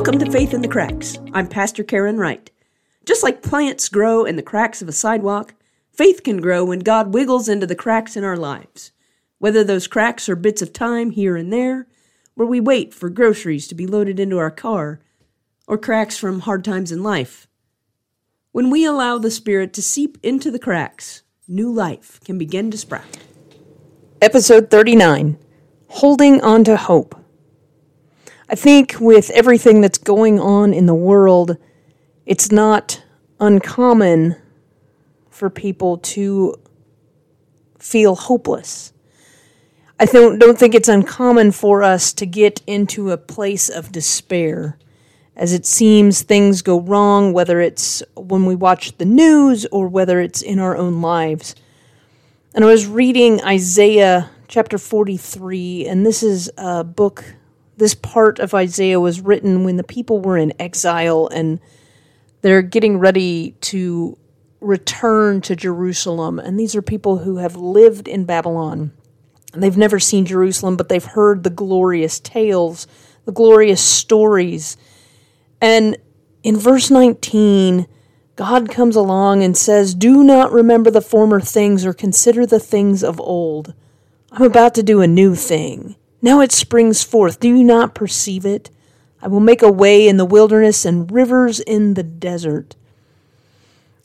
Welcome to Faith in the Cracks. I'm Pastor Karen Wright. Just like plants grow in the cracks of a sidewalk, faith can grow when God wiggles into the cracks in our lives. Whether those cracks are bits of time here and there, where we wait for groceries to be loaded into our car, or cracks from hard times in life. When we allow the Spirit to seep into the cracks, new life can begin to sprout. Episode 39 Holding On to Hope. I think with everything that's going on in the world, it's not uncommon for people to feel hopeless. I don't, don't think it's uncommon for us to get into a place of despair as it seems things go wrong, whether it's when we watch the news or whether it's in our own lives. And I was reading Isaiah chapter 43, and this is a book this part of Isaiah was written when the people were in exile and they're getting ready to return to Jerusalem. And these are people who have lived in Babylon. They've never seen Jerusalem, but they've heard the glorious tales, the glorious stories. And in verse 19, God comes along and says, Do not remember the former things or consider the things of old. I'm about to do a new thing. Now it springs forth. Do you not perceive it? I will make a way in the wilderness and rivers in the desert.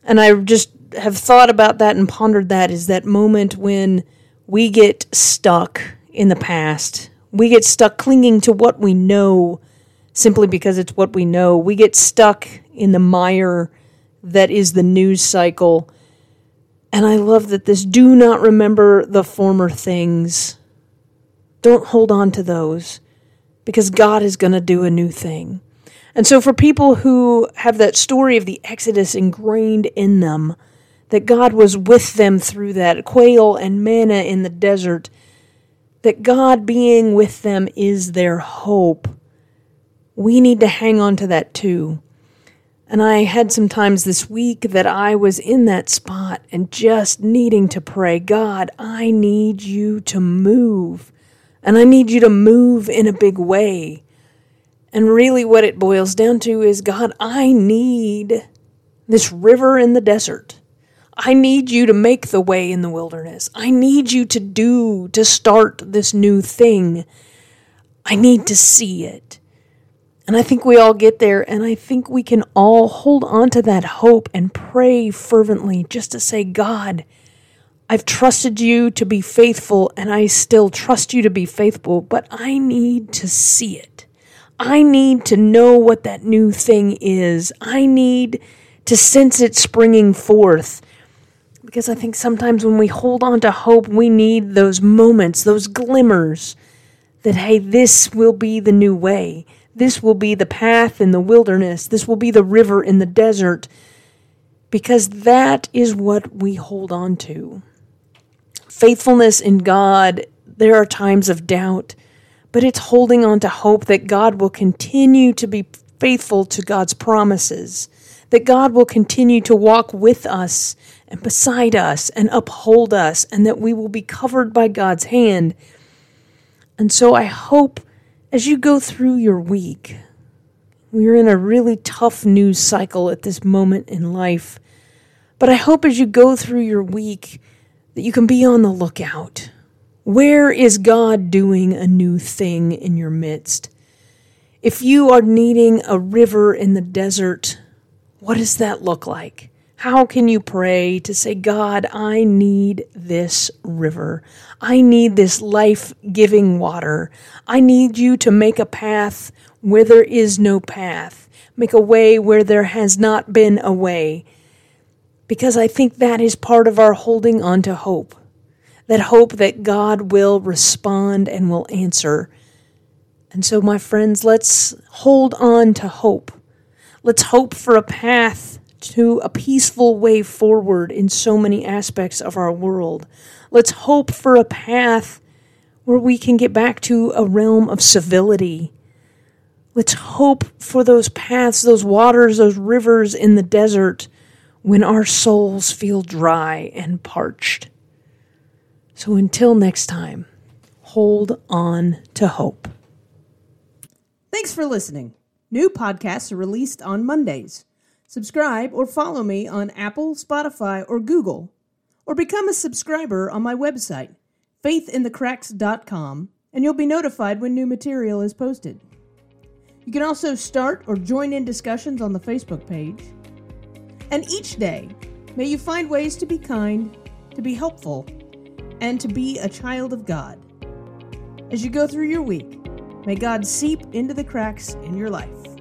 And I just have thought about that and pondered that is that moment when we get stuck in the past. We get stuck clinging to what we know simply because it's what we know. We get stuck in the mire that is the news cycle. And I love that this do not remember the former things don't hold on to those because God is going to do a new thing. And so, for people who have that story of the Exodus ingrained in them, that God was with them through that quail and manna in the desert, that God being with them is their hope. We need to hang on to that too. And I had some times this week that I was in that spot and just needing to pray, God, I need you to move. And I need you to move in a big way. And really, what it boils down to is God, I need this river in the desert. I need you to make the way in the wilderness. I need you to do, to start this new thing. I need to see it. And I think we all get there, and I think we can all hold on to that hope and pray fervently just to say, God, I've trusted you to be faithful, and I still trust you to be faithful, but I need to see it. I need to know what that new thing is. I need to sense it springing forth. Because I think sometimes when we hold on to hope, we need those moments, those glimmers that, hey, this will be the new way. This will be the path in the wilderness. This will be the river in the desert. Because that is what we hold on to faithfulness in God, there are times of doubt, but it's holding on to hope that God will continue to be faithful to God's promises, that God will continue to walk with us and beside us and uphold us, and that we will be covered by God's hand. And so I hope as you go through your week, we're in a really tough news cycle at this moment in life. But I hope as you go through your week, that you can be on the lookout. Where is God doing a new thing in your midst? If you are needing a river in the desert, what does that look like? How can you pray to say, God, I need this river. I need this life giving water. I need you to make a path where there is no path, make a way where there has not been a way because I think that is part of our holding on to hope. That hope that God will respond and will answer. And so, my friends, let's hold on to hope. Let's hope for a path to a peaceful way forward in so many aspects of our world. Let's hope for a path where we can get back to a realm of civility. Let's hope for those paths, those waters, those rivers in the desert when our souls feel dry and parched. So until next time, hold on to hope. Thanks for listening. New podcasts are released on Mondays. Subscribe or follow me on Apple, Spotify, or Google, or become a subscriber on my website, faithinthecracks.com, and you'll be notified when new material is posted. You can also start or join in discussions on the Facebook page. And each day, may you find ways to be kind, to be helpful, and to be a child of God. As you go through your week, may God seep into the cracks in your life.